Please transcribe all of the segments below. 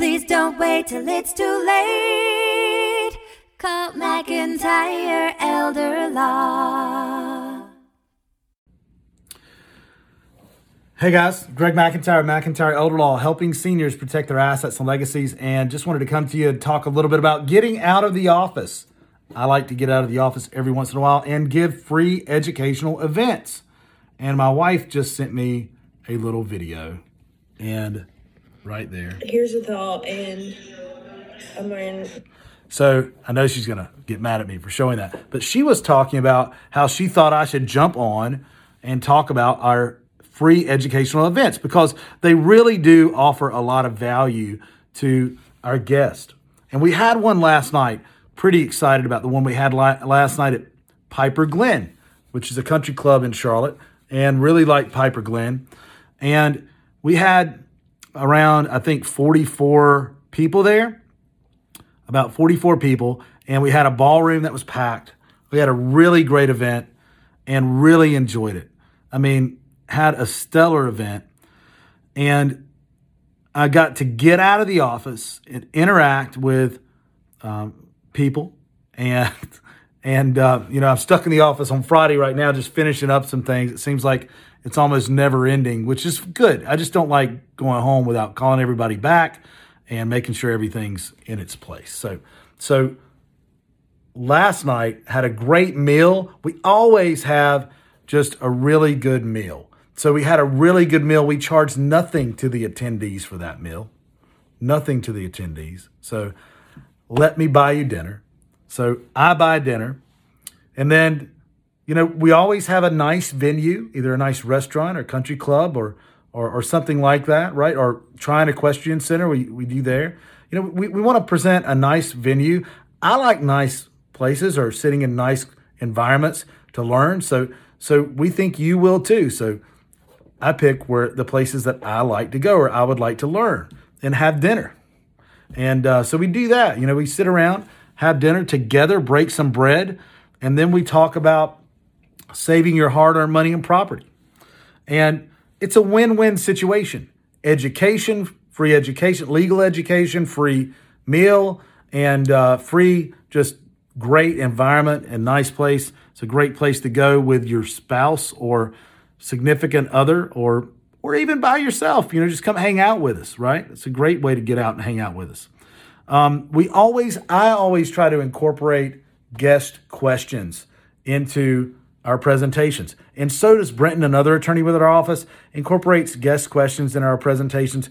Please don't wait till it's too late. Call McIntyre Elder Law. Hey guys, Greg McIntyre, McIntyre Elder Law, helping seniors protect their assets and legacies, and just wanted to come to you and talk a little bit about getting out of the office. I like to get out of the office every once in a while and give free educational events. And my wife just sent me a little video, and right there. Here's a thought, and I'm wearing. So I know she's gonna get mad at me for showing that, but she was talking about how she thought I should jump on and talk about our free educational events because they really do offer a lot of value to our guests. And we had one last night. Pretty excited about the one we had last night at Piper Glen, which is a country club in Charlotte, and really like Piper Glen. And we had around, I think, 44 people there, about 44 people, and we had a ballroom that was packed. We had a really great event and really enjoyed it. I mean, had a stellar event and I got to get out of the office and interact with um, people and and uh, you know I'm stuck in the office on Friday right now just finishing up some things. It seems like it's almost never ending, which is good. I just don't like going home without calling everybody back and making sure everything's in its place. So so last night had a great meal. We always have just a really good meal. So we had a really good meal. We charged nothing to the attendees for that meal, nothing to the attendees. So let me buy you dinner. So I buy dinner. And then, you know, we always have a nice venue, either a nice restaurant or country club or, or, or something like that, right? Or Tryon Equestrian Center, we, we do there. You know, we, we want to present a nice venue. I like nice places or sitting in nice environments to learn. So, so we think you will too. So I pick where the places that I like to go or I would like to learn and have dinner. And uh, so we do that. You know, we sit around, have dinner together, break some bread, and then we talk about saving your hard earned money and property. And it's a win win situation education, free education, legal education, free meal, and uh, free just great environment and nice place. It's a great place to go with your spouse or significant other or or even by yourself. You know, just come hang out with us, right? It's a great way to get out and hang out with us. Um, we always, I always try to incorporate guest questions into our presentations. And so does Brenton, another attorney with our office, incorporates guest questions in our presentations.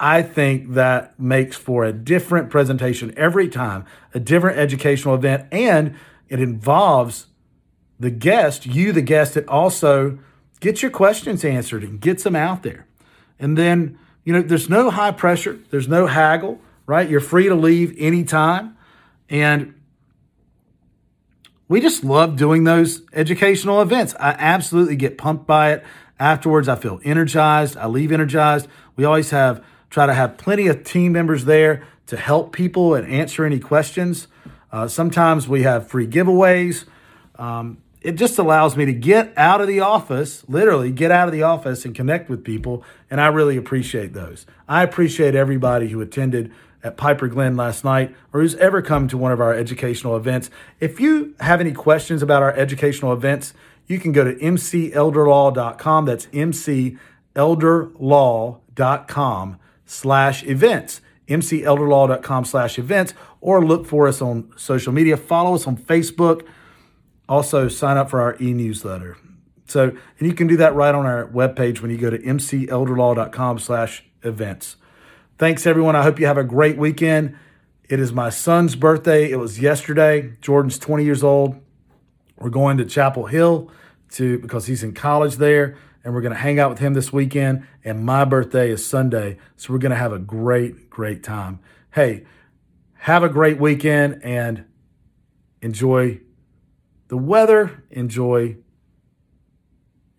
I think that makes for a different presentation every time, a different educational event, and it involves the guest, you, the guest, that also gets your questions answered and gets them out there. And then, you know, there's no high pressure, there's no haggle, right? You're free to leave anytime. And we just love doing those educational events. I absolutely get pumped by it. Afterwards, I feel energized. I leave energized. We always have, try to have plenty of team members there to help people and answer any questions. Uh, sometimes we have free giveaways. Um, it just allows me to get out of the office, literally get out of the office and connect with people. And I really appreciate those. I appreciate everybody who attended at Piper Glen last night or who's ever come to one of our educational events. If you have any questions about our educational events, you can go to mcelderlaw.com. That's mcelderlaw.com slash events mcelderlaw.com slash events or look for us on social media. Follow us on Facebook. Also, sign up for our e newsletter. So, and you can do that right on our webpage when you go to mcelderlaw.com slash events. Thanks, everyone. I hope you have a great weekend. It is my son's birthday. It was yesterday. Jordan's 20 years old. We're going to Chapel Hill to because he's in college there, and we're going to hang out with him this weekend. And my birthday is Sunday, so we're going to have a great, great time. Hey, have a great weekend and enjoy the weather. Enjoy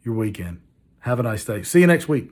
your weekend. Have a nice day. See you next week.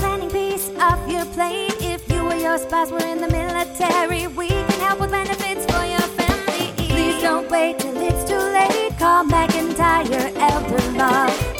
plate. If you or your spouse were in the military, we can help with benefits for your family. Please don't wait till it's too late. Call McIntyre Elder Law.